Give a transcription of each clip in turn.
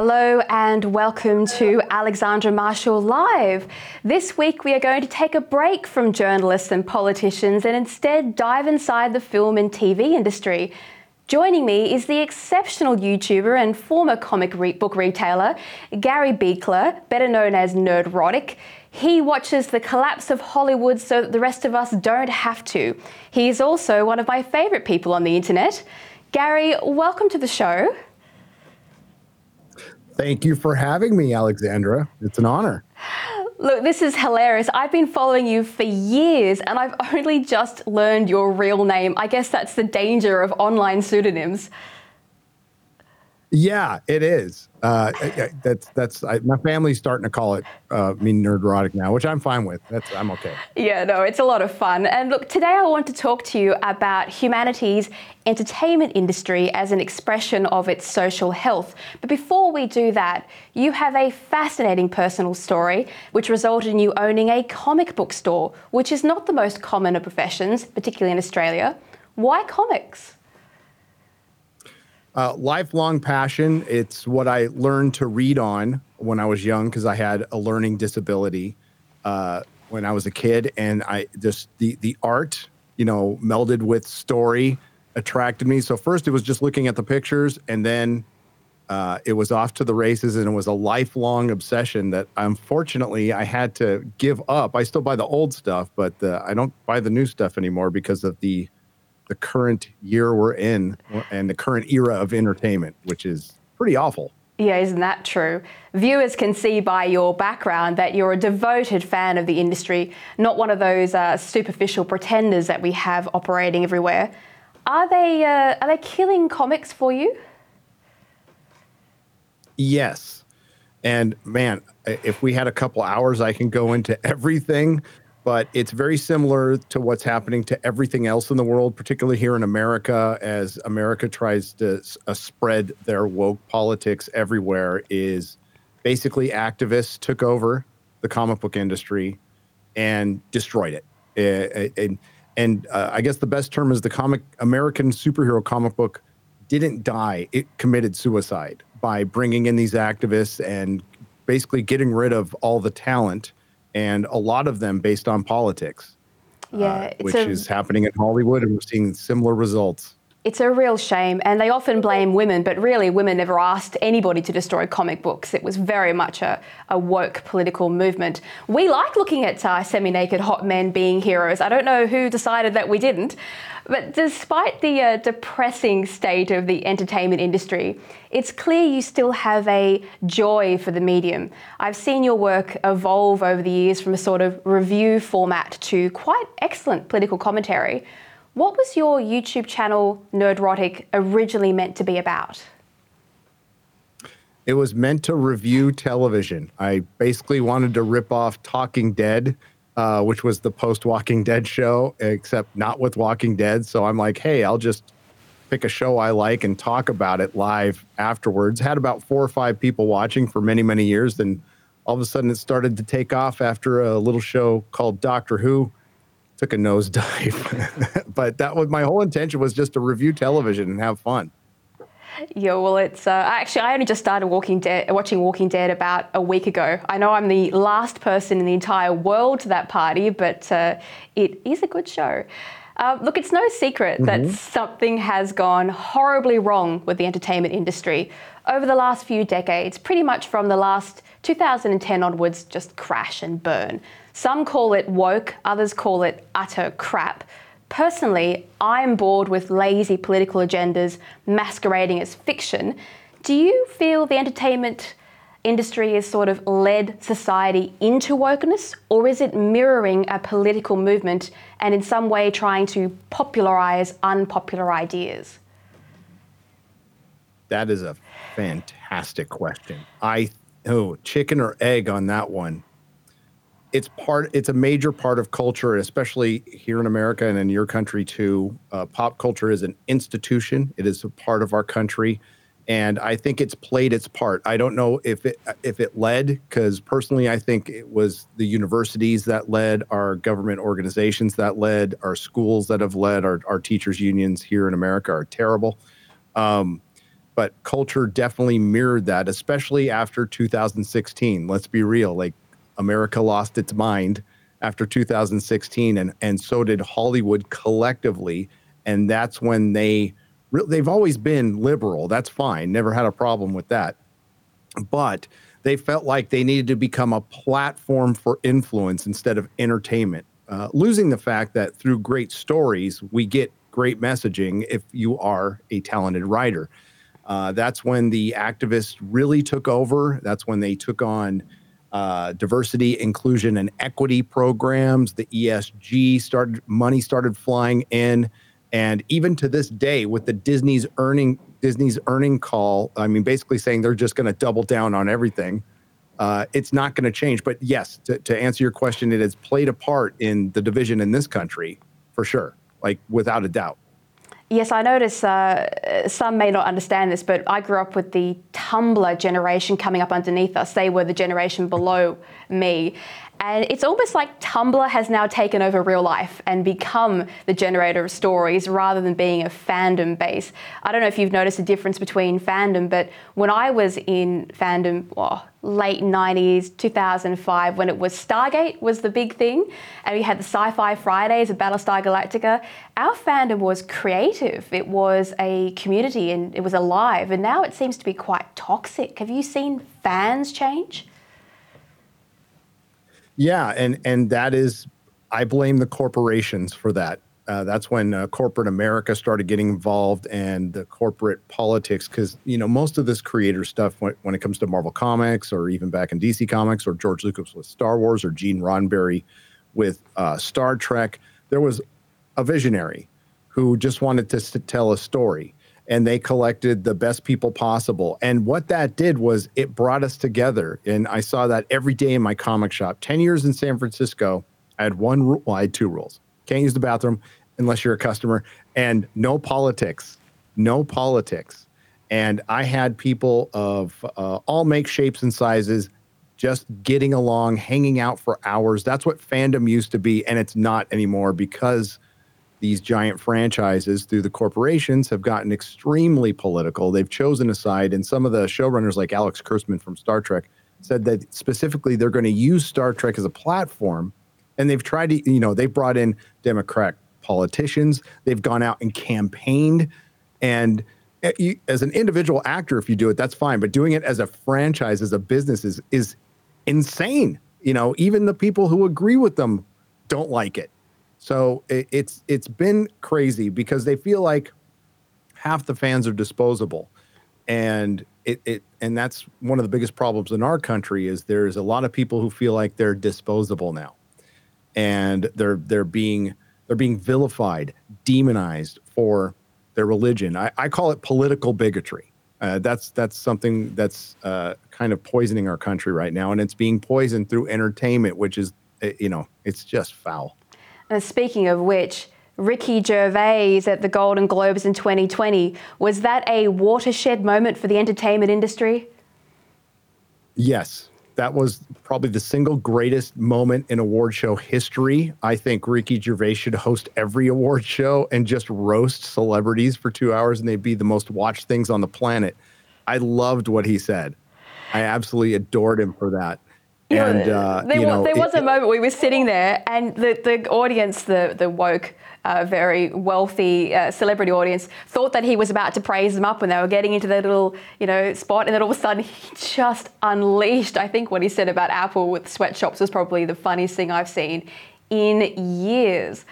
Hello and welcome to Alexandra Marshall Live. This week we are going to take a break from journalists and politicians and instead dive inside the film and TV industry. Joining me is the exceptional YouTuber and former comic re- book retailer, Gary Buechler, better known as Nerdrotic. He watches the collapse of Hollywood so that the rest of us don't have to. He is also one of my favourite people on the internet. Gary, welcome to the show. Thank you for having me, Alexandra. It's an honor. Look, this is hilarious. I've been following you for years and I've only just learned your real name. I guess that's the danger of online pseudonyms. Yeah, it is. Uh, that's that's I, my family's starting to call it uh, me nerdrotic now, which I'm fine with. That's I'm okay. Yeah, no, it's a lot of fun. And look, today I want to talk to you about humanity's entertainment industry as an expression of its social health. But before we do that, you have a fascinating personal story which resulted in you owning a comic book store, which is not the most common of professions, particularly in Australia. Why comics? Uh, lifelong passion. It's what I learned to read on when I was young because I had a learning disability uh, when I was a kid, and I just the the art, you know, melded with story attracted me. So first it was just looking at the pictures, and then uh, it was off to the races, and it was a lifelong obsession that unfortunately I had to give up. I still buy the old stuff, but uh, I don't buy the new stuff anymore because of the the current year we're in and the current era of entertainment, which is pretty awful. Yeah, isn't that true? Viewers can see by your background that you're a devoted fan of the industry, not one of those uh, superficial pretenders that we have operating everywhere. Are they uh, are they killing comics for you? Yes, and man, if we had a couple hours, I can go into everything but it's very similar to what's happening to everything else in the world, particularly here in America, as America tries to uh, spread their woke politics everywhere. Is basically activists took over the comic book industry and destroyed it. Uh, and and uh, I guess the best term is the comic American superhero comic book didn't die; it committed suicide by bringing in these activists and basically getting rid of all the talent and a lot of them based on politics. Uh, yeah, uh, which a, is happening in Hollywood, and we're seeing similar results. It's a real shame, and they often blame women, but really, women never asked anybody to destroy comic books. It was very much a, a woke political movement. We like looking at uh, semi naked hot men being heroes. I don't know who decided that we didn't, but despite the uh, depressing state of the entertainment industry, it's clear you still have a joy for the medium. I've seen your work evolve over the years from a sort of review format to quite excellent political commentary. What was your YouTube channel, Nerdrotic, originally meant to be about? It was meant to review television. I basically wanted to rip off Talking Dead uh, which was the post Walking Dead show, except not with Walking Dead. So I'm like, hey, I'll just pick a show I like and talk about it live afterwards. Had about four or five people watching for many, many years. Then all of a sudden it started to take off after a little show called Doctor Who took a nosedive. but that was my whole intention was just to review television and have fun. Yeah, well, it's uh, actually I only just started Walking Dead, watching Walking Dead about a week ago. I know I'm the last person in the entire world to that party, but uh, it is a good show. Uh, look, it's no secret mm-hmm. that something has gone horribly wrong with the entertainment industry over the last few decades, pretty much from the last 2010 onwards, just crash and burn. Some call it woke, others call it utter crap. Personally, I'm bored with lazy political agendas masquerading as fiction. Do you feel the entertainment industry has sort of led society into wokeness, or is it mirroring a political movement and in some way trying to popularize unpopular ideas? That is a fantastic question. I oh, chicken or egg on that one it's part it's a major part of culture especially here in america and in your country too. Uh, pop culture is an institution. It is a part of our country and i think it's played its part. I don't know if it if it led because personally i think it was the universities that led our government organizations that led our schools that have led our, our teachers unions here in america are terrible. Um, but culture definitely mirrored that, especially after 2016. Let's be real, like America lost its mind after 2016, and and so did Hollywood collectively, and that's when they they've always been liberal. That's fine, never had a problem with that, but they felt like they needed to become a platform for influence instead of entertainment. Uh, losing the fact that through great stories, we get great messaging if you are a talented writer. Uh, that's when the activists really took over. That's when they took on uh, diversity, inclusion, and equity programs. The ESG started, money started flying in. And even to this day, with the Disney's earning Disney's earning call, I mean, basically saying they're just going to double down on everything. Uh, it's not going to change. But yes, to, to answer your question, it has played a part in the division in this country for sure, like without a doubt. Yes, I notice uh, some may not understand this, but I grew up with the Tumblr generation coming up underneath us. They were the generation below me. And it's almost like Tumblr has now taken over real life and become the generator of stories rather than being a fandom base. I don't know if you've noticed a difference between fandom, but when I was in fandom, well, late 90s, 2005, when it was Stargate was the big thing, and we had the Sci-Fi Fridays of Battlestar Galactica, our fandom was creative. It was a community and it was alive, and now it seems to be quite toxic. Have you seen fans change? Yeah, and and that is, I blame the corporations for that. Uh, that's when uh, corporate America started getting involved and the corporate politics, because you know most of this creator stuff, when, when it comes to Marvel Comics or even back in DC Comics or George Lucas with Star Wars or Gene Roddenberry with uh, Star Trek, there was a visionary who just wanted to, to tell a story and they collected the best people possible. And what that did was it brought us together. And I saw that every day in my comic shop. 10 years in San Francisco, I had one rule, well, I had two rules. Can't use the bathroom unless you're a customer, and no politics. No politics. And I had people of uh, all makes, shapes, and sizes just getting along, hanging out for hours. That's what fandom used to be, and it's not anymore because these giant franchises through the corporations have gotten extremely political. They've chosen a side, and some of the showrunners, like Alex Kurtzman from Star Trek, said that specifically they're going to use Star Trek as a platform. And they've tried to, you know, they've brought in Democrat politicians, they've gone out and campaigned. And eh, as an individual actor, if you do it, that's fine. But doing it as a franchise, as a business, is, is insane. You know, even the people who agree with them don't like it. So it, it's it's been crazy because they feel like half the fans are disposable, and it, it and that's one of the biggest problems in our country is there's a lot of people who feel like they're disposable now, and they're they're being they're being vilified, demonized for their religion. I, I call it political bigotry. Uh, that's that's something that's uh, kind of poisoning our country right now, and it's being poisoned through entertainment, which is eh, you know it's just foul. And speaking of which, Ricky Gervais at the Golden Globes in 2020, was that a watershed moment for the entertainment industry? Yes, that was probably the single greatest moment in award show history. I think Ricky Gervais should host every award show and just roast celebrities for two hours, and they'd be the most watched things on the planet. I loved what he said. I absolutely adored him for that. And uh, there, know, there was it, a moment we were sitting there, and the, the audience, the the woke, uh, very wealthy uh, celebrity audience, thought that he was about to praise them up when they were getting into their little you know spot, and then all of a sudden he just unleashed. I think what he said about Apple with sweatshops was probably the funniest thing I've seen in years.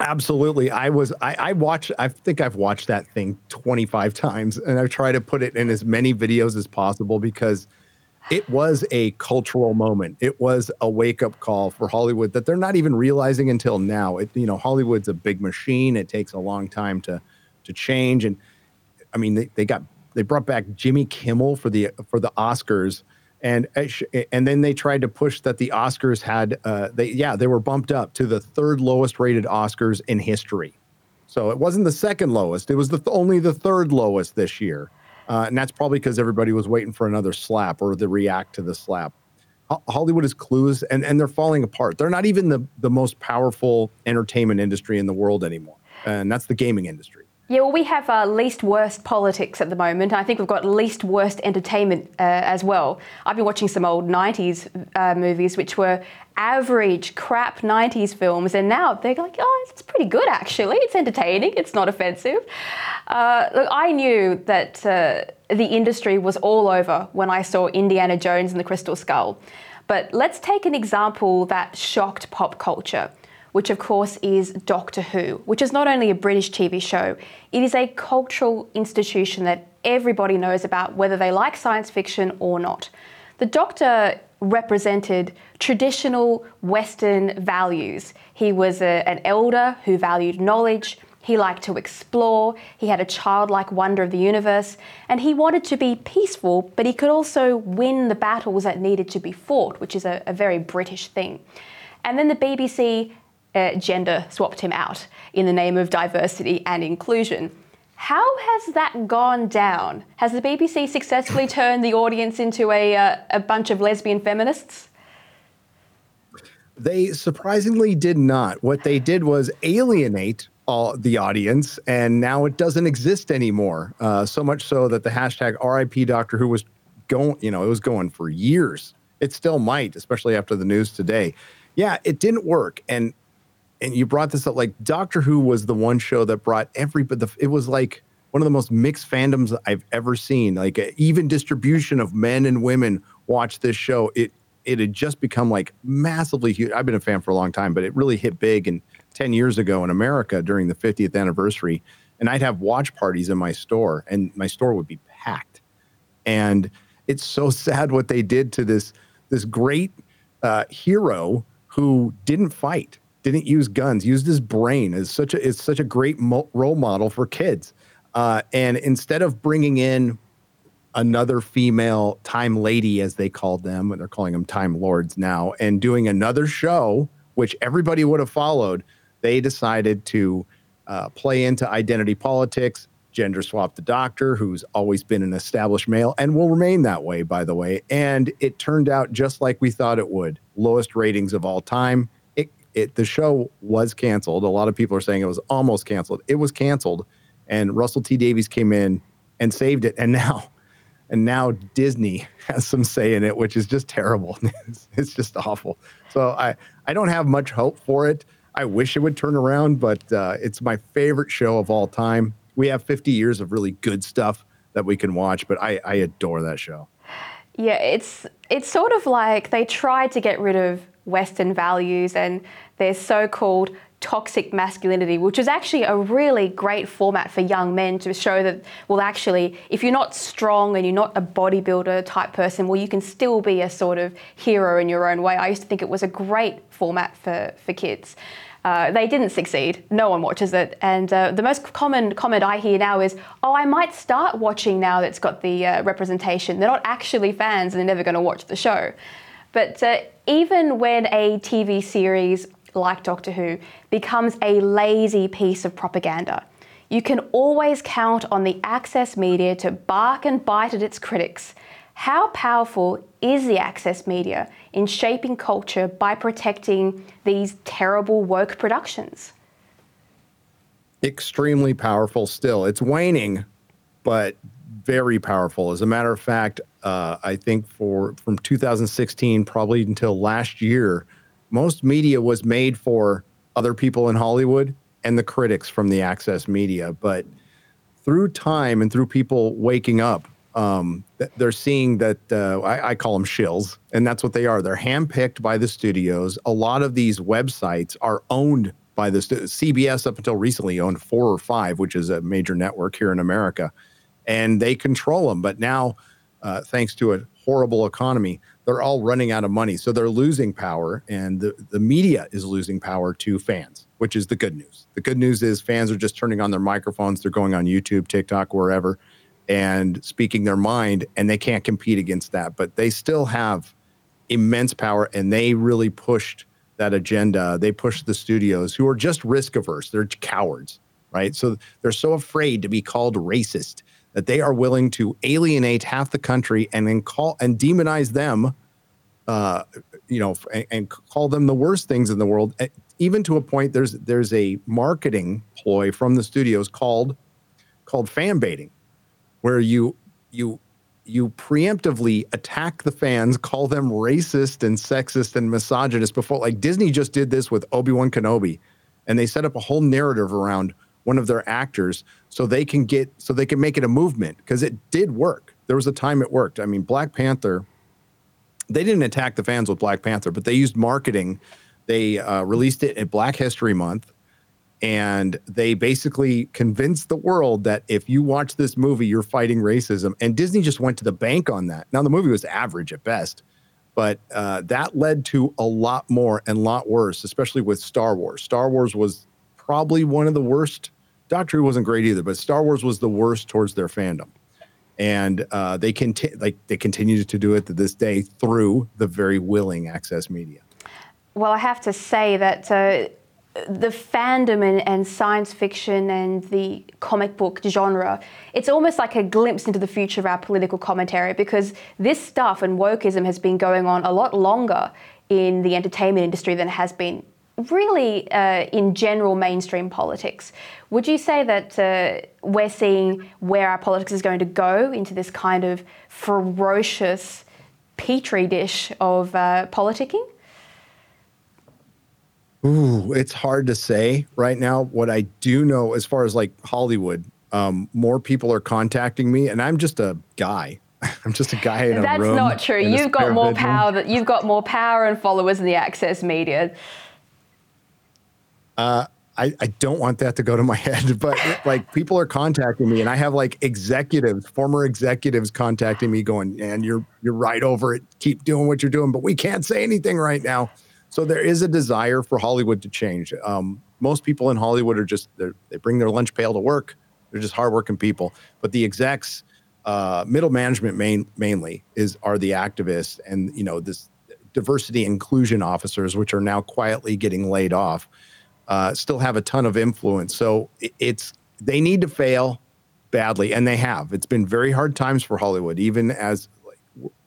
Absolutely. I was I, I watched I think I've watched that thing 25 times and I try to put it in as many videos as possible because it was a cultural moment. It was a wake-up call for Hollywood that they're not even realizing until now. It you know, Hollywood's a big machine. It takes a long time to to change and I mean they, they got they brought back Jimmy Kimmel for the for the Oscars and uh, and then they tried to push that the Oscars had uh, they yeah they were bumped up to the third lowest rated Oscars in history. So it wasn't the second lowest; it was the only the third lowest this year, uh, and that's probably because everybody was waiting for another slap or the react to the slap. Hollywood is clueless, and and they're falling apart. They're not even the the most powerful entertainment industry in the world anymore, and that's the gaming industry. Yeah, well, we have uh, least worst politics at the moment. I think we've got least worst entertainment uh, as well. I've been watching some old 90s uh, movies, which were average, crap 90s films, and now they're like, oh, it's pretty good actually. It's entertaining, it's not offensive. Uh, look, I knew that uh, the industry was all over when I saw Indiana Jones and the Crystal Skull. But let's take an example that shocked pop culture which of course is Doctor Who, which is not only a British TV show, it is a cultural institution that everybody knows about, whether they like science fiction or not. The Doctor represented traditional Western values. He was a, an elder who valued knowledge. He liked to explore, he had a childlike wonder of the universe, and he wanted to be peaceful, but he could also win the battles that needed to be fought, which is a, a very British thing. And then the BBC uh, gender swapped him out in the name of diversity and inclusion. How has that gone down? Has the BBC successfully turned the audience into a, uh, a bunch of lesbian feminists? They surprisingly did not. What they did was alienate all the audience, and now it doesn't exist anymore. Uh, so much so that the hashtag RIP Doctor Who was going, you know, it was going for years. It still might, especially after the news today. Yeah, it didn't work, and and you brought this up like Doctor Who was the one show that brought every but the it was like one of the most mixed fandoms I've ever seen. Like even distribution of men and women watch this show. It it had just become like massively huge. I've been a fan for a long time, but it really hit big and 10 years ago in America during the 50th anniversary. And I'd have watch parties in my store and my store would be packed. And it's so sad what they did to this this great uh, hero who didn't fight didn't use guns, used his brain. is such a is such a great mo- role model for kids. Uh, and instead of bringing in another female time lady, as they called them, they're calling them time lords now, and doing another show, which everybody would have followed, they decided to uh, play into identity politics, gender swap the doctor, who's always been an established male and will remain that way, by the way. And it turned out just like we thought it would lowest ratings of all time it the show was canceled. A lot of people are saying it was almost canceled. It was canceled, and Russell T Davies came in and saved it. And now, and now Disney has some say in it, which is just terrible. it's, it's just awful. So I I don't have much hope for it. I wish it would turn around, but uh, it's my favorite show of all time. We have 50 years of really good stuff that we can watch, but I, I adore that show. Yeah, it's it's sort of like they tried to get rid of Western values and their so called toxic masculinity, which is actually a really great format for young men to show that, well, actually, if you're not strong and you're not a bodybuilder type person, well, you can still be a sort of hero in your own way. I used to think it was a great format for, for kids. Uh, they didn't succeed. No one watches it. And uh, the most common comment I hear now is, oh, I might start watching now that's got the uh, representation. They're not actually fans and they're never going to watch the show. But uh, even when a TV series like Doctor Who becomes a lazy piece of propaganda, you can always count on the access media to bark and bite at its critics. How powerful is the access media in shaping culture by protecting these terrible woke productions? Extremely powerful still. It's waning, but very powerful. As a matter of fact, uh, I think for from 2016 probably until last year, most media was made for other people in Hollywood and the critics from the access media. But through time and through people waking up, um, they're seeing that uh, I, I, call them shills, and that's what they are. They're handpicked by the studios. A lot of these websites are owned by the stu- CBS up until recently owned four or five, which is a major network here in America and they control them. But now, uh, thanks to a horrible economy, they're all running out of money. So they're losing power, and the, the media is losing power to fans, which is the good news. The good news is fans are just turning on their microphones, they're going on YouTube, TikTok, wherever, and speaking their mind, and they can't compete against that. But they still have immense power, and they really pushed that agenda. They pushed the studios who are just risk averse, they're cowards, right? So they're so afraid to be called racist that they are willing to alienate half the country and then call and demonize them, uh, you know, and, and, call them the worst things in the world. Even to a point, there's there's a marketing ploy from the studios called called fan baiting, where you you you preemptively attack the fans, call them racist and sexist and misogynist before. Like Disney just did this with Obi Wan Kenobi, and they set up a whole narrative around one of their actors so they can get so they can make it a movement because it did work. There was a time it worked. I mean, Black Panther. They didn't attack the fans with Black Panther, but they used marketing. They uh, released it at Black History Month and they basically convinced the world that if you watch this movie, you're fighting racism. And Disney just went to the bank on that. Now the movie was average at best, but uh, that led to a lot more and a lot worse, especially with Star Wars. Star Wars was probably one of the worst. Doctor Who wasn't great either, but Star Wars was the worst towards their fandom. And uh, they conti- like they continue to do it to this day through the very willing access media. Well, I have to say that uh, the fandom and, and, science fiction and the comic book genre, it's almost like a glimpse into the future of our political commentary because this stuff and wokeism has been going on a lot longer in the entertainment industry than it has been really uh, in general mainstream politics. Would you say that uh, we're seeing where our politics is going to go into this kind of ferocious petri dish of uh, politicking? Ooh, it's hard to say right now. What I do know, as far as like Hollywood, um, more people are contacting me, and I'm just a guy. I'm just a guy in a That's room. That's not true. You've got more bedroom. power. That you've got more power and followers in the access media. Uh, I, I don't want that to go to my head, but like people are contacting me, and I have like executives, former executives, contacting me, going, "And you're you're right over it. Keep doing what you're doing, but we can't say anything right now." So there is a desire for Hollywood to change. Um, most people in Hollywood are just they bring their lunch pail to work. They're just hardworking people. But the execs, uh, middle management main, mainly is are the activists, and you know this diversity inclusion officers, which are now quietly getting laid off, uh, still have a ton of influence. So it's they need to fail badly, and they have. It's been very hard times for Hollywood, even as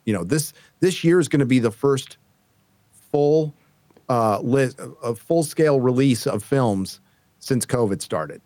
you know this this year is going to be the first full uh, list, a full scale release of films since COVID started.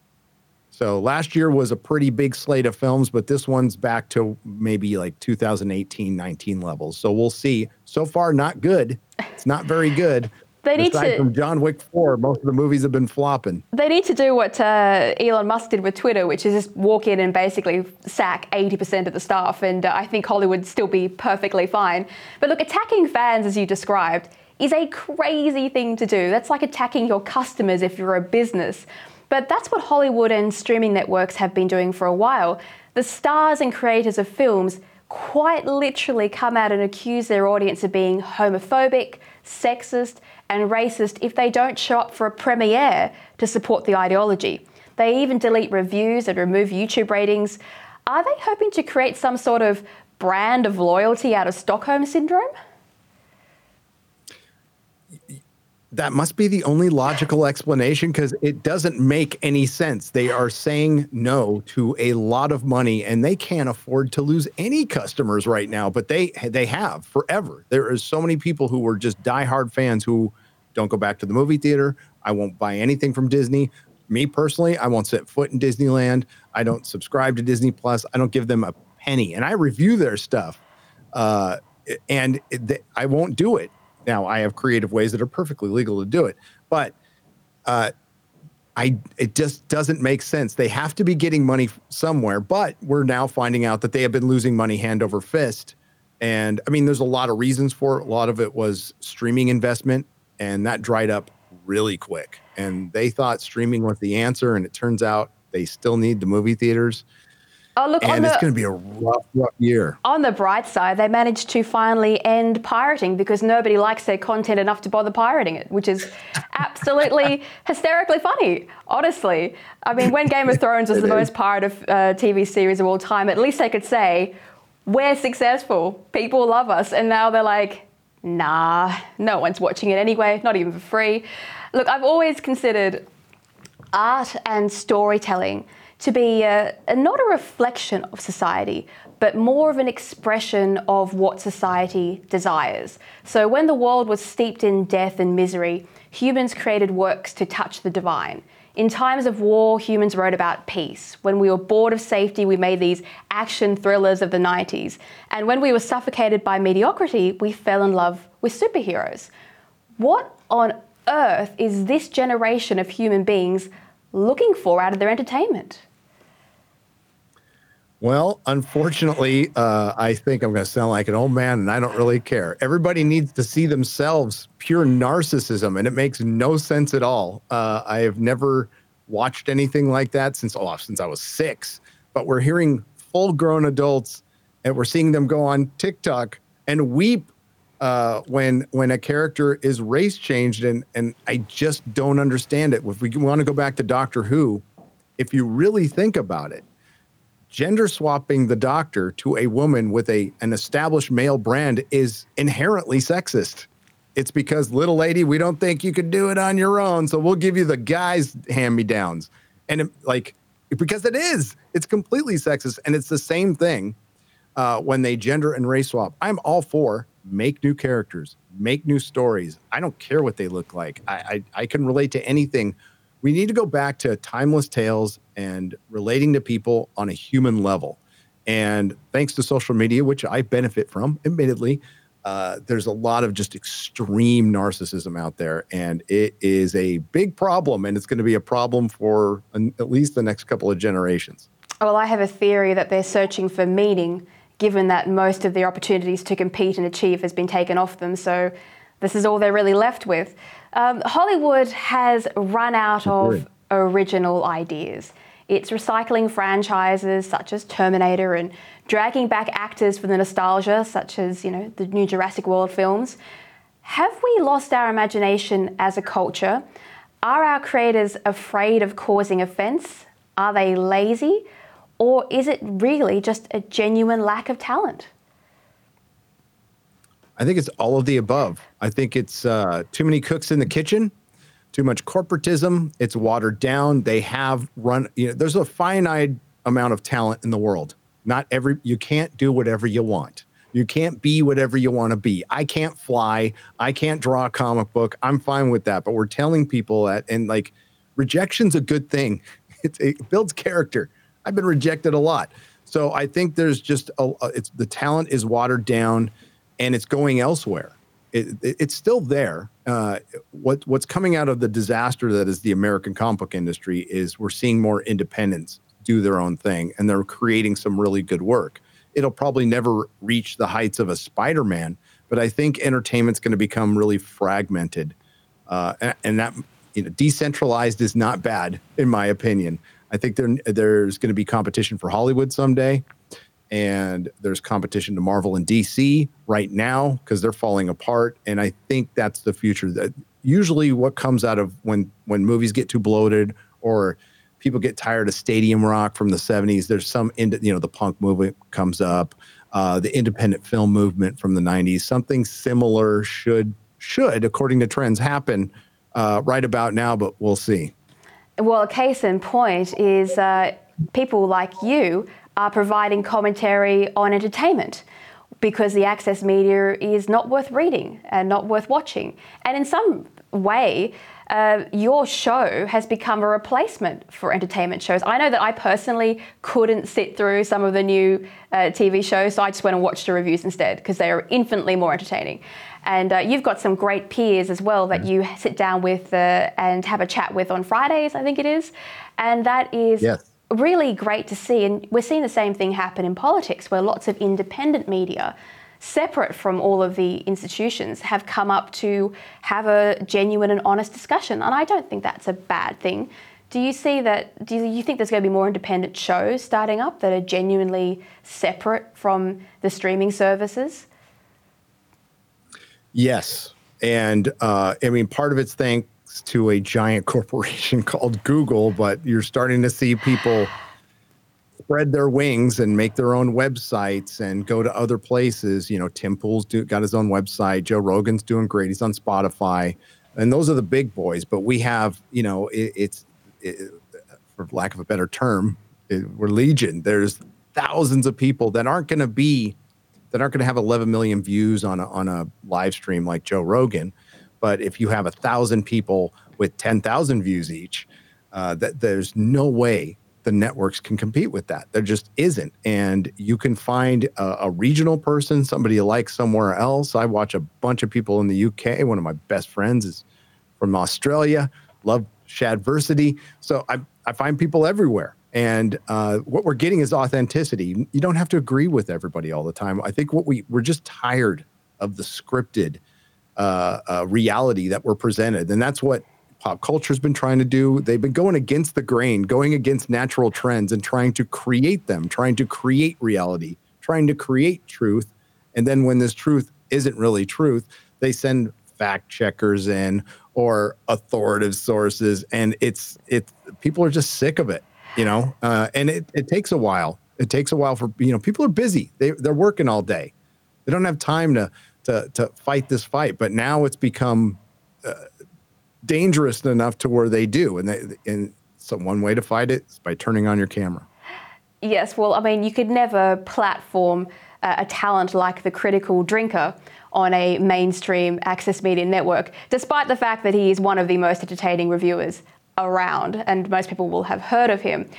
So last year was a pretty big slate of films, but this one's back to maybe like 2018 19 levels. So we'll see. So far, not good. It's not very good. They need Aside to, from John Wick 4, most of the movies have been flopping. They need to do what uh, Elon Musk did with Twitter, which is just walk in and basically sack 80% of the staff. And uh, I think Hollywood would still be perfectly fine. But look, attacking fans, as you described, is a crazy thing to do. That's like attacking your customers if you're a business. But that's what Hollywood and streaming networks have been doing for a while. The stars and creators of films quite literally come out and accuse their audience of being homophobic, sexist, and racist if they don't show up for a premiere to support the ideology. They even delete reviews and remove YouTube ratings. Are they hoping to create some sort of brand of loyalty out of Stockholm Syndrome? That must be the only logical explanation because it doesn't make any sense. They are saying no to a lot of money and they can't afford to lose any customers right now, but they they have forever. There are so many people who were just diehard fans who don't go back to the movie theater. I won't buy anything from Disney. Me personally, I won't set foot in Disneyland. I don't subscribe to Disney Plus. I don't give them a penny, and I review their stuff. Uh, and I won't do it now I have creative ways that are perfectly legal to do it, but uh, I it just doesn't make sense. They have to be getting money somewhere, but we're now finding out that they have been losing money hand over fist. And I mean, there's a lot of reasons for it. A lot of it was streaming investment, and that dried up really quick. And they thought streaming was the answer, and it turns out they still need the movie theaters. Oh, look, and it's going to be a rough, rough year. On the bright side, they managed to finally end pirating because nobody likes their content enough to bother pirating it, which is absolutely hysterically funny, honestly. I mean, when Game of Thrones was the most pirated uh, TV series of all time, at least they could say, we're successful, people love us. And now they're like, nah, no one's watching it anyway, not even for free. Look, I've always considered art and storytelling to be a, a, not a reflection of society, but more of an expression of what society desires. So, when the world was steeped in death and misery, humans created works to touch the divine. In times of war, humans wrote about peace. When we were bored of safety, we made these action thrillers of the 90s. And when we were suffocated by mediocrity, we fell in love with superheroes. What on earth is this generation of human beings looking for out of their entertainment? Well, unfortunately, uh, I think I'm going to sound like an old man, and I don't really care. Everybody needs to see themselves pure narcissism, and it makes no sense at all. Uh, I have never watched anything like that since oh, since I was six. But we're hearing full-grown adults, and we're seeing them go on TikTok and weep uh, when when a character is race changed, and and I just don't understand it. If we want to go back to Doctor Who, if you really think about it gender swapping the doctor to a woman with a an established male brand is inherently sexist. It's because little lady, we don't think you could do it on your own, so we'll give you the guys hand me downs. And it, like because it is, it's completely sexist, and it's the same thing uh, when they gender and race swap. I'm all for make new characters, make new stories. I don't care what they look like. I, I, I can relate to anything we need to go back to timeless tales and relating to people on a human level. And thanks to social media, which I benefit from, admittedly, uh, there's a lot of just extreme narcissism out there, and it is a big problem, and it's going to be a problem for an, at least the next couple of generations. Well, I have a theory that they're searching for meaning, given that most of their opportunities to compete and achieve has been taken off them. So this is all they're really left with. Um, Hollywood has run out of original ideas. It's recycling franchises such as Terminator and dragging back actors for the nostalgia, such as you know the new Jurassic World films. Have we lost our imagination as a culture? Are our creators afraid of causing offence? Are they lazy? Or is it really just a genuine lack of talent? I think it's all of the above. I think it's uh, too many cooks in the kitchen, too much corporatism. It's watered down. They have run. You know, there's a finite amount of talent in the world. Not every. You can't do whatever you want. You can't be whatever you want to be. I can't fly. I can't draw a comic book. I'm fine with that. But we're telling people that, and like, rejection's a good thing. It, it builds character. I've been rejected a lot. So I think there's just a, it's the talent is watered down and it's going elsewhere. It, it, it's still there. Uh, what what's coming out of the disaster that is the American comic book industry is we're seeing more independents do their own thing, and they're creating some really good work. It'll probably never reach the heights of a Spider-Man, but I think entertainment's going to become really fragmented, uh, and, and that you know decentralized is not bad in my opinion. I think there there's going to be competition for Hollywood someday and there's competition to Marvel and DC right now because they're falling apart. And I think that's the future. That usually what comes out of when when movies get too bloated or people get tired of stadium rock from the 70s. There's some, you know, the punk movement comes up, uh, the independent film movement from the 90s. Something similar should should, according to trends, happen uh, right about now. But we'll see. Well, a case in point is uh, people like you are providing commentary on entertainment because the access media is not worth reading and not worth watching. And in some way, uh, your show has become a replacement for entertainment shows. I know that I personally couldn't sit through some of the new uh, TV shows, so I just went and watched the reviews instead because they are infinitely more entertaining. And uh, you've got some great peers as well that you sit down with uh, and have a chat with on Fridays, I think it is. And that is yes really great to see. And we're seeing the same thing happen in politics, where lots of independent media, separate from all of the institutions, have come up to have a genuine and honest discussion. And I don't think that's a bad thing. Do you see that? Do you think there's going to be more independent shows starting up that are genuinely separate from the streaming services? Yes. And uh, I mean, part of it's to a giant corporation called Google, but you're starting to see people spread their wings and make their own websites and go to other places. You know, Tim Pool's do, got his own website. Joe Rogan's doing great. He's on Spotify, and those are the big boys. But we have, you know, it, it's it, for lack of a better term, it, we're legion. There's thousands of people that aren't going to be that aren't going to have 11 million views on a, on a live stream like Joe Rogan but if you have a thousand people with 10,000 views each, uh, that there's no way the networks can compete with that. There just isn't. And you can find a, a, regional person, somebody you like somewhere else. I watch a bunch of people in the UK. One of my best friends is from Australia. Love Shadiversity. So I, I find people everywhere. And uh, what we're getting is authenticity. You don't have to agree with everybody all the time. I think what we we're just tired of the scripted uh, uh, reality that we're presented, and that's what pop culture's been trying to do. They've been going against the grain, going against natural trends, and trying to create them, trying to create reality, trying to create truth. And then when this truth isn't really truth, they send fact checkers in or authoritative sources, and it's it's people are just sick of it you know, uh, and it, it takes a while. It takes a while for, you know, people are busy. They, they're working all day. They don't have time to, to, to fight this fight, but now it's become uh, dangerous enough to where they do. And they, and so one way to fight it is by turning on your camera. Yes. Well, I mean, you could never platform a talent like the critical drinker on a mainstream access media network, despite the fact that he is one of the most entertaining reviewers around, and most people will have heard of him.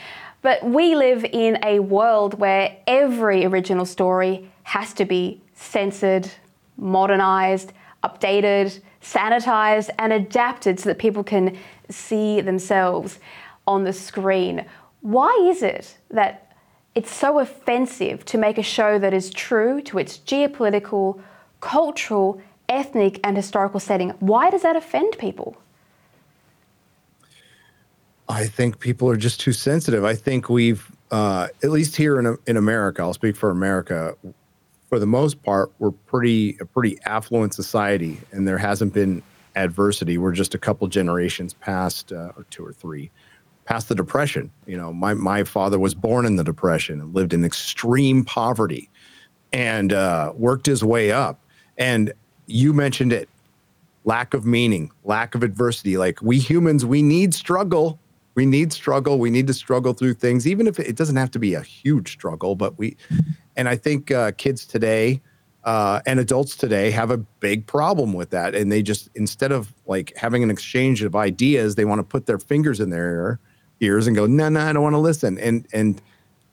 But we live in a world where every original story has to be censored, modernized, updated, sanitized, and adapted so that people can see themselves on the screen. Why is it that it's so offensive to make a show that is true to its geopolitical, cultural, ethnic, and historical setting? Why does that offend people? I think people are just too sensitive. I think we've, uh, at least here in in America, I'll speak for America. For the most part, we're pretty a pretty affluent society, and there hasn't been adversity. We're just a couple generations past, uh, or two or three, past the depression. You know, my my father was born in the depression and lived in extreme poverty, and uh, worked his way up. And you mentioned it, lack of meaning, lack of adversity. Like we humans, we need struggle we need struggle. We need to struggle through things, even if it doesn't have to be a huge struggle. But we, and I think uh, kids today uh, and adults today have a big problem with that. And they just, instead of like having an exchange of ideas, they want to put their fingers in their ears and go, no, no, I don't want to listen. And, and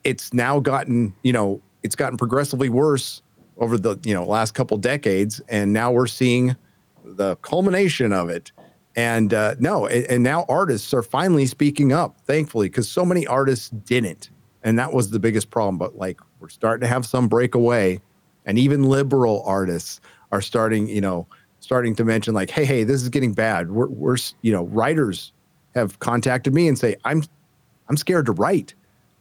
it's now gotten, you know, it's gotten progressively worse over the, you know, last couple decades. And now we're seeing the culmination of it and uh, no, and, and, now artists are finally speaking up, thankfully, because so many artists didn't. And that was the biggest problem. But like we're starting to have some breakaway, and even liberal artists are starting, you know, starting to mention like, hey, hey, this is getting bad. We're, we're you know, writers have contacted me and say, I'm, I'm scared to write.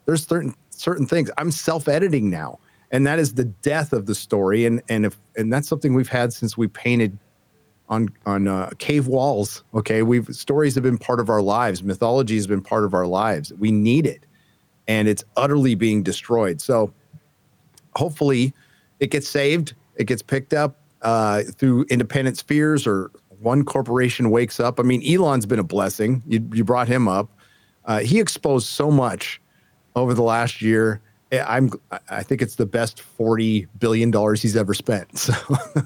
There's certain certain things. I'm self-editing now, and that is the death of the story. And and if and that's something we've had since we painted on on uh, cave walls. Okay, we've stories have been part of our lives. Mythology has been part of our lives. We need it, and it's utterly being destroyed. So, hopefully, it gets saved. It gets picked up uh, through independent spheres, or one corporation wakes up. I mean, Elon's been a blessing. You you brought him up. Uh, he exposed so much over the last year I'm I think it's the best forty billion dollars he's ever spent. So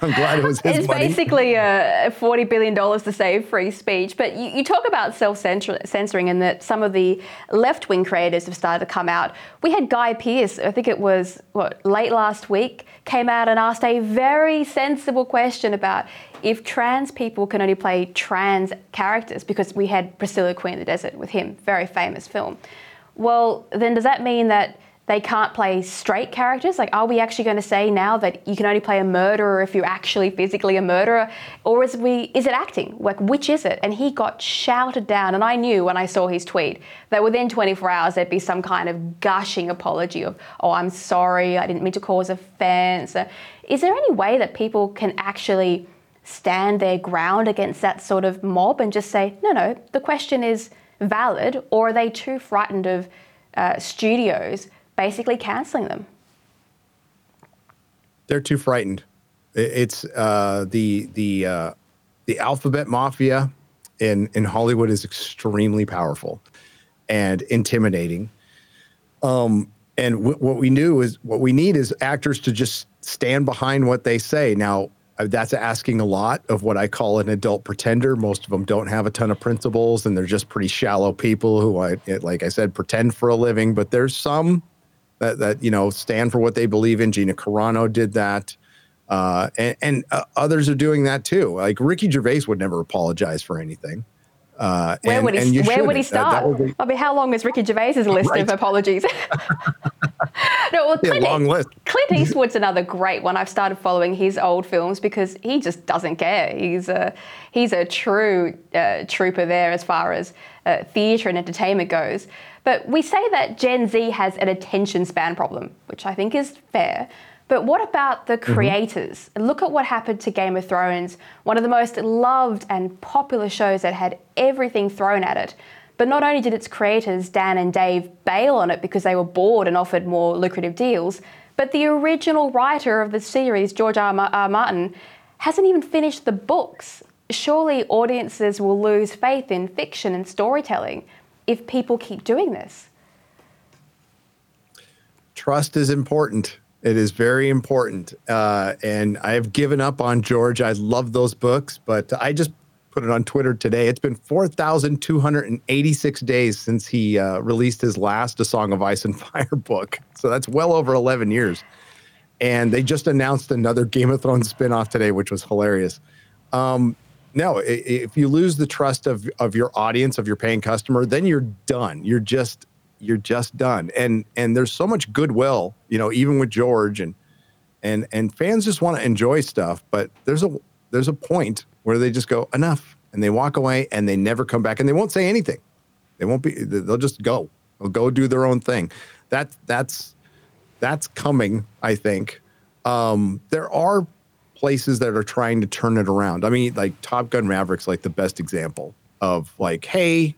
I'm glad it was his It's money. basically a forty billion dollars to save free speech. But you, you talk about self censoring and that some of the left wing creators have started to come out. We had Guy Pearce, I think it was what late last week, came out and asked a very sensible question about if trans people can only play trans characters because we had Priscilla Queen of the Desert with him, very famous film. Well, then does that mean that they can't play straight characters. Like, are we actually going to say now that you can only play a murderer if you're actually physically a murderer, or is we is it acting? Like, which is it? And he got shouted down, and I knew when I saw his tweet that within 24 hours there'd be some kind of gushing apology of, "Oh, I'm sorry, I didn't mean to cause offence." Is there any way that people can actually stand their ground against that sort of mob and just say, "No, no, the question is valid," or are they too frightened of uh, studios? Basically canceling them. They're too frightened. It's uh, the the uh, the alphabet mafia in in Hollywood is extremely powerful and intimidating. Um, and w- what we knew is what we need is actors to just stand behind what they say. Now, uh, that's asking a lot of what I call an adult pretender. Most of them don't have a ton of principles and they're just pretty shallow people who, I, like I said, pretend for a living. But there's some that, that you know, stand for what they believe in. Gina Carano did that. Uh, and, and uh, others are doing that too. Like Ricky Gervais would never apologize for anything. Uh, where and, would he? Where would he start? Be, I mean, how long is Ricky Gervais's list right. of apologies? no, well, Clint, long list. Clint Eastwood's another great one. I've started following his old films because he just doesn't care. He's a he's a true uh, trooper there as far as uh, theatre and entertainment goes. But we say that Gen Z has an attention span problem, which I think is fair. But what about the mm-hmm. creators? Mm-hmm. Look at what happened to Game of Thrones, one of the most loved and popular shows that had everything thrown at it. But not only did its creators, Dan and Dave, bail on it because they were bored and offered more lucrative deals, but the original writer of the series, George R. R. Martin, hasn't even finished the books. Surely audiences will lose faith in fiction and storytelling if people keep doing this. Trust is important. It is very important. Uh, and I have given up on George. I love those books, but I just put it on Twitter today. It's been 4,286 days since he uh, released his last A Song of Ice and Fire book. So that's well over 11 years. And they just announced another Game of Thrones spinoff today, which was hilarious. Um, no, if you lose the trust of, of your audience, of your paying customer, then you're done. You're just you're just done. And and there's so much goodwill, you know, even with George and and and fans just want to enjoy stuff, but there's a there's a point where they just go enough and they walk away and they never come back and they won't say anything. They won't be they'll just go. They'll go do their own thing. That that's that's coming, I think. Um, there are places that are trying to turn it around. I mean, like Top Gun Maverick's like the best example of like, hey,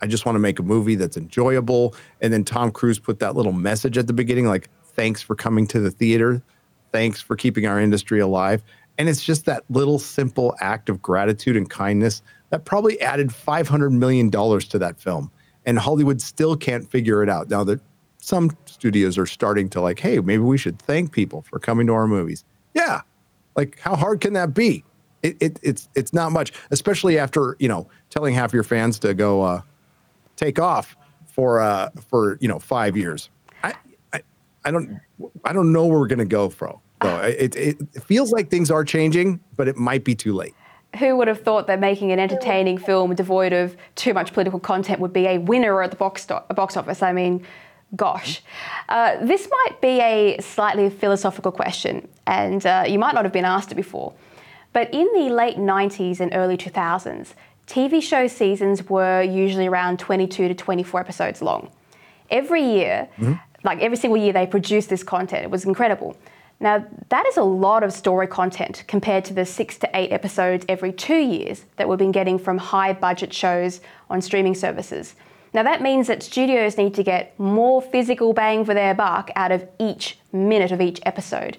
I just want to make a movie that's enjoyable. And then Tom Cruise put that little message at the beginning, like, thanks for coming to the theater. Thanks for keeping our industry alive. And it's just that little simple act of gratitude and kindness that probably added $500 million to that film. And Hollywood still can't figure it out. Now that some studios are starting to like, hey, maybe we should thank people for coming to our movies. Yeah. Like, how hard can that be? It, it, it's it's not much, especially after you know telling half your fans to go uh, take off for uh, for you know five years. I, I, I don't I don't know where we're gonna go, Fro. So it, it, it feels like things are changing, but it might be too late. Who would have thought that making an entertaining film devoid of too much political content would be a winner at the box, box office? I mean, gosh. Uh, this might be a slightly philosophical question, and uh, you might not have been asked it before. But in the late 90s and early 2000s, TV show seasons were usually around 22 to 24 episodes long. Every year, mm-hmm. like every single year, they produced this content. It was incredible. Now, that is a lot of story content compared to the six to eight episodes every two years that we've been getting from high budget shows on streaming services. Now, that means that studios need to get more physical bang for their buck out of each minute of each episode.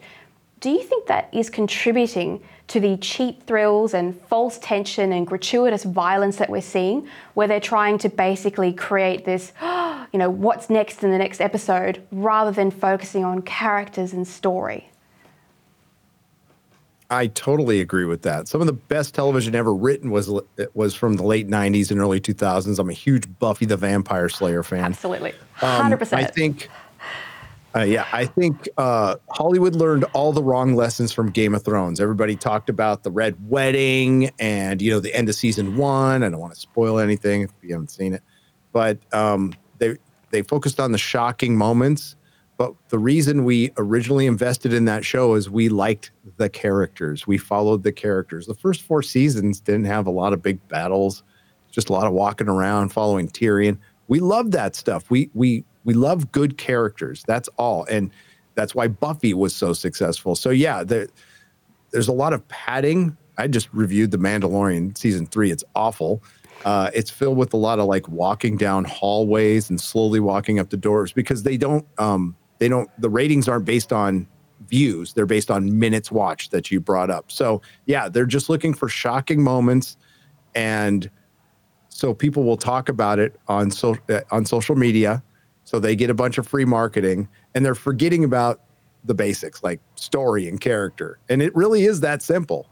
Do you think that is contributing to the cheap thrills and false tension and gratuitous violence that we're seeing, where they're trying to basically create this, you know, what's next in the next episode, rather than focusing on characters and story? I totally agree with that. Some of the best television ever written was was from the late '90s and early 2000s. I'm a huge Buffy the Vampire Slayer fan. Absolutely, hundred um, percent. I think uh, yeah, I think uh, Hollywood learned all the wrong lessons from Game of Thrones. Everybody talked about the Red Wedding and you know the end of season one. I don't want to spoil anything if you haven't seen it, but um, they they focused on the shocking moments. But the reason we originally invested in that show is we liked the characters. We followed the characters. The first four seasons didn't have a lot of big battles, just a lot of walking around, following Tyrion. We loved that stuff. We we we love good characters. That's all. And that's why Buffy was so successful. So yeah, there, there's a lot of padding. I just reviewed The Mandalorian season three. It's awful. Uh, it's filled with a lot of like walking down hallways and slowly walking up the doors because they don't um, they don't the ratings aren't based on views they're based on minutes watched that you brought up so yeah they're just looking for shocking moments and so people will talk about it on so uh, on social media so they get a bunch of free marketing and they're forgetting about the basics like story and character. And it really is that simple.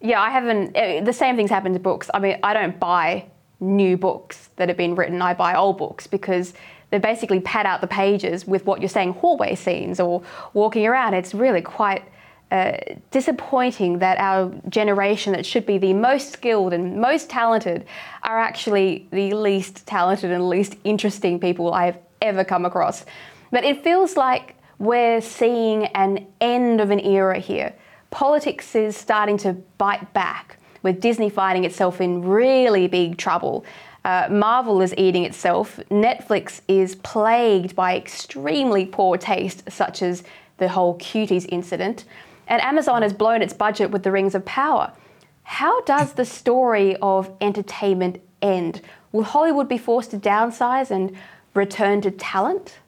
Yeah, I haven't. eh, The same things happen to books. I mean, I don't buy new books that have been written. I buy old books because they basically pad out the pages with what you're saying, hallway scenes or walking around. It's really quite uh, disappointing that our generation, that should be the most skilled and most talented, are actually the least talented and least interesting people I have ever come across. But it feels like we're seeing an end of an era here. Politics is starting to bite back, with Disney finding itself in really big trouble. Uh, Marvel is eating itself. Netflix is plagued by extremely poor taste, such as the whole cuties incident. And Amazon has blown its budget with the Rings of Power. How does the story of entertainment end? Will Hollywood be forced to downsize and return to talent?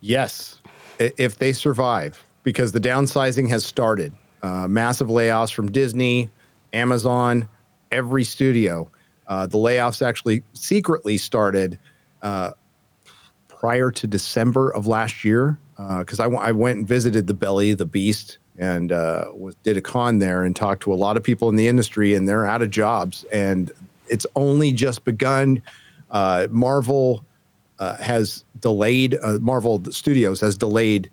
Yes, if they survive, because the downsizing has started. Uh, massive layoffs from Disney, Amazon, every studio. Uh, the layoffs actually secretly started uh, prior to December of last year because I, w- I went and visited the Belly the Beast and uh, was did a con there and talked to a lot of people in the industry and they're out of jobs and it's only just begun. Uh, Marvel uh, has delayed uh, Marvel Studios has delayed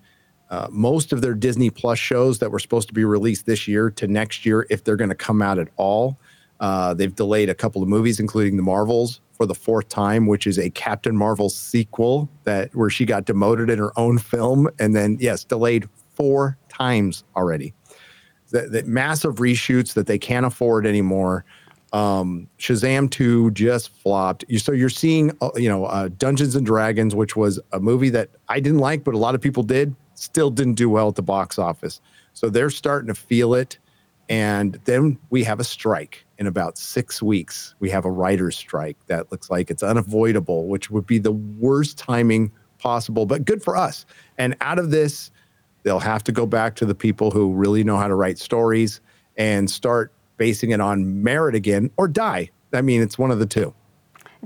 uh, most of their Disney Plus shows that were supposed to be released this year to next year if they're going to come out at all. Uh, they've delayed a couple of movies, including the Marvels, for the fourth time, which is a Captain Marvel sequel that where she got demoted in her own film, and then yes, delayed four times already. That, that massive reshoots that they can't afford anymore. Um, Shazam 2 just flopped. You, so you're seeing, uh, you know, uh, Dungeons and Dragons, which was a movie that I didn't like, but a lot of people did, still didn't do well at the box office. So they're starting to feel it. And then we have a strike in about six weeks. We have a writer's strike that looks like it's unavoidable, which would be the worst timing possible, but good for us. And out of this, they'll have to go back to the people who really know how to write stories and start basing it on merit again or die. I mean, it's one of the two.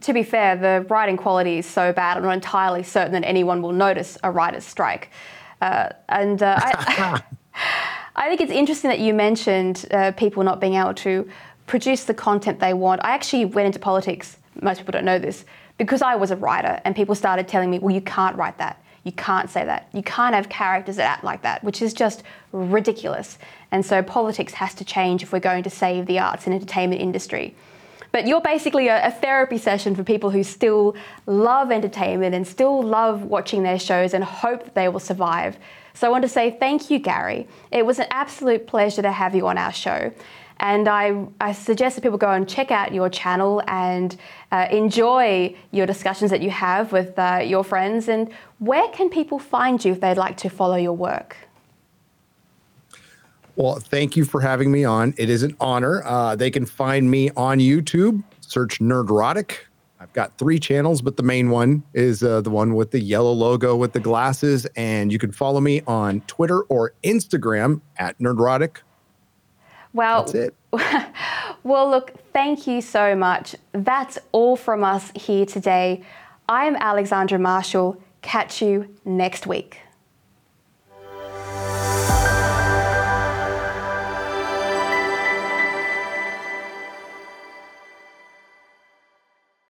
To be fair, the writing quality is so bad, I'm not entirely certain that anyone will notice a writer's strike. Uh, and uh, I, I think it's interesting that you mentioned uh, people not being able to produce the content they want. I actually went into politics, most people don't know this, because I was a writer, and people started telling me, well, you can't write that. You can't say that. You can't have characters that act like that, which is just ridiculous. And so politics has to change if we're going to save the arts and entertainment industry. But you're basically a, a, therapy session for people who still love entertainment and still love watching their shows and hope that they will survive. So I want to say thank you, Gary. It was an absolute pleasure to have you on our show. And I, I suggest that people go and check out your channel and uh, enjoy your discussions that you have with uh, your friends. And where can people find you if they'd like to follow your work? Well, thank you for having me on. It is an honor. Uh, they can find me on YouTube. Search Nerdrotic. I've got three channels, but the main one is uh, the one with the yellow logo with the glasses. And you can follow me on Twitter or Instagram at Nerdrotic. Well, that's it. well, look, thank you so much. That's all from us here today. I am Alexandra Marshall. Catch you next week.